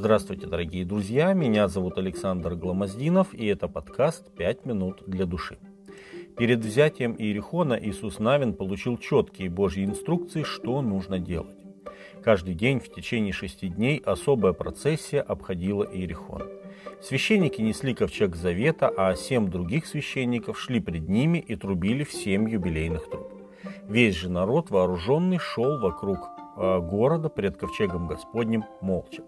Здравствуйте, дорогие друзья, меня зовут Александр Гламоздинов, и это подкаст «Пять минут для души». Перед взятием Иерихона Иисус Навин получил четкие Божьи инструкции, что нужно делать. Каждый день в течение шести дней особая процессия обходила Иерихон. Священники несли ковчег завета, а семь других священников шли пред ними и трубили в семь юбилейных труб. Весь же народ вооруженный шел вокруг города пред ковчегом Господним молча.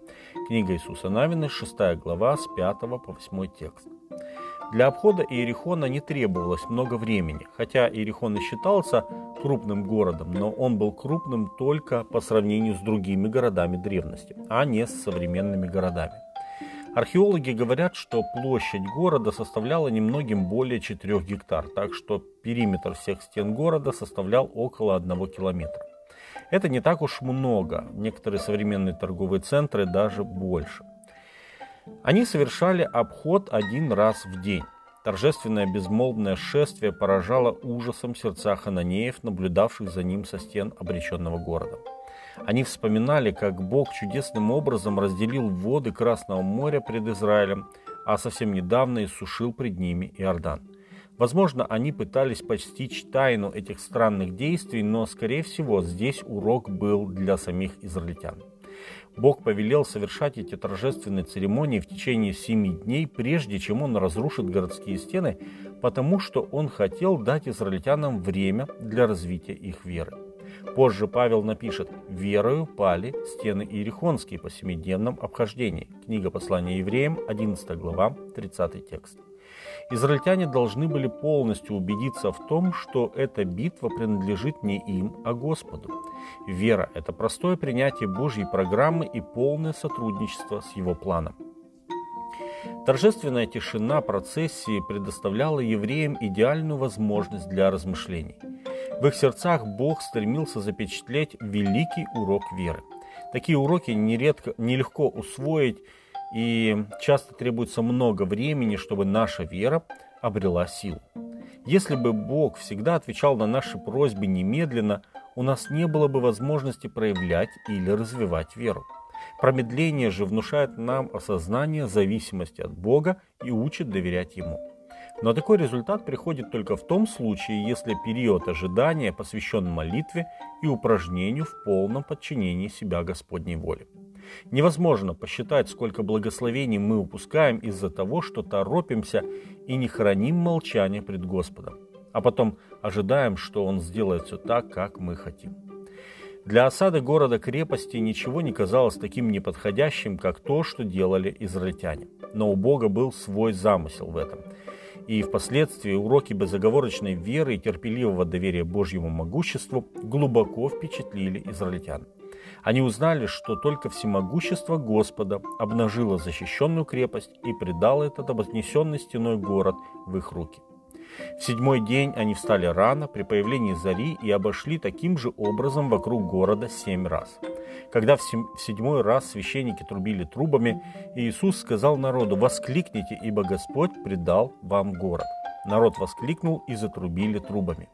Книга Иисуса Навина, 6 глава, с 5 по 8 текст. Для обхода Иерихона не требовалось много времени, хотя Иерихон и считался крупным городом, но он был крупным только по сравнению с другими городами древности, а не с современными городами. Археологи говорят, что площадь города составляла немногим более 4 гектар, так что периметр всех стен города составлял около 1 километра. Это не так уж много, некоторые современные торговые центры даже больше. Они совершали обход один раз в день. Торжественное безмолвное шествие поражало ужасом сердца хананеев, наблюдавших за ним со стен обреченного города. Они вспоминали, как Бог чудесным образом разделил воды Красного моря пред Израилем, а совсем недавно иссушил пред ними Иордан. Возможно, они пытались постичь тайну этих странных действий, но, скорее всего, здесь урок был для самих израильтян. Бог повелел совершать эти торжественные церемонии в течение семи дней, прежде чем Он разрушит городские стены, потому что Он хотел дать израильтянам время для развития их веры. Позже Павел напишет «Верою пали стены Иерихонские по семидневном обхождении». Книга послания евреям, 11 глава, 30 текст. Израильтяне должны были полностью убедиться в том, что эта битва принадлежит не им, а Господу. Вера – это простое принятие Божьей программы и полное сотрудничество с Его планом. Торжественная тишина процессии предоставляла евреям идеальную возможность для размышлений. В их сердцах Бог стремился запечатлеть великий урок веры. Такие уроки нередко, нелегко усвоить и часто требуется много времени, чтобы наша вера обрела силу. Если бы Бог всегда отвечал на наши просьбы немедленно, у нас не было бы возможности проявлять или развивать веру. Промедление же внушает нам осознание зависимости от Бога и учит доверять Ему. Но такой результат приходит только в том случае, если период ожидания посвящен молитве и упражнению в полном подчинении себя Господней воле. Невозможно посчитать, сколько благословений мы упускаем из-за того, что торопимся и не храним молчание пред Господом, а потом ожидаем, что Он сделает все так, как мы хотим. Для осады города-крепости ничего не казалось таким неподходящим, как то, что делали израильтяне. Но у Бога был свой замысел в этом. И впоследствии уроки безоговорочной веры и терпеливого доверия Божьему могуществу глубоко впечатлили израильтян. Они узнали, что только всемогущество Господа обнажило защищенную крепость и предало этот обнесенный стеной город в их руки. В седьмой день они встали рано при появлении зари и обошли таким же образом вокруг города семь раз. Когда в седьмой раз священники трубили трубами, Иисус сказал народу «Воскликните, ибо Господь предал вам город». Народ воскликнул и затрубили трубами.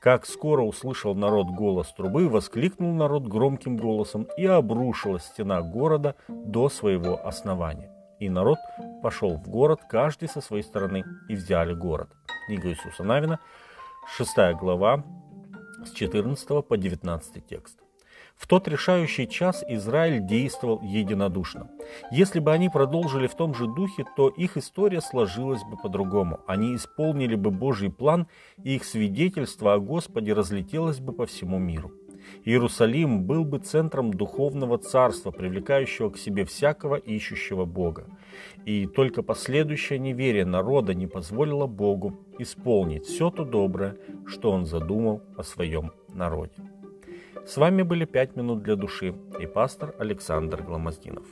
Как скоро услышал народ голос трубы, воскликнул народ громким голосом, и обрушилась стена города до своего основания. И народ пошел в город, каждый со своей стороны, и взяли город. Книга Иисуса Навина, 6 глава, с 14 по 19 текст. В тот решающий час Израиль действовал единодушно. Если бы они продолжили в том же духе, то их история сложилась бы по-другому. Они исполнили бы Божий план, и их свидетельство о Господе разлетелось бы по всему миру. Иерусалим был бы центром духовного царства, привлекающего к себе всякого ищущего Бога. И только последующее неверие народа не позволило Богу исполнить все то доброе, что Он задумал о своем народе. С вами были «Пять минут для души» и пастор Александр Гломоздинов.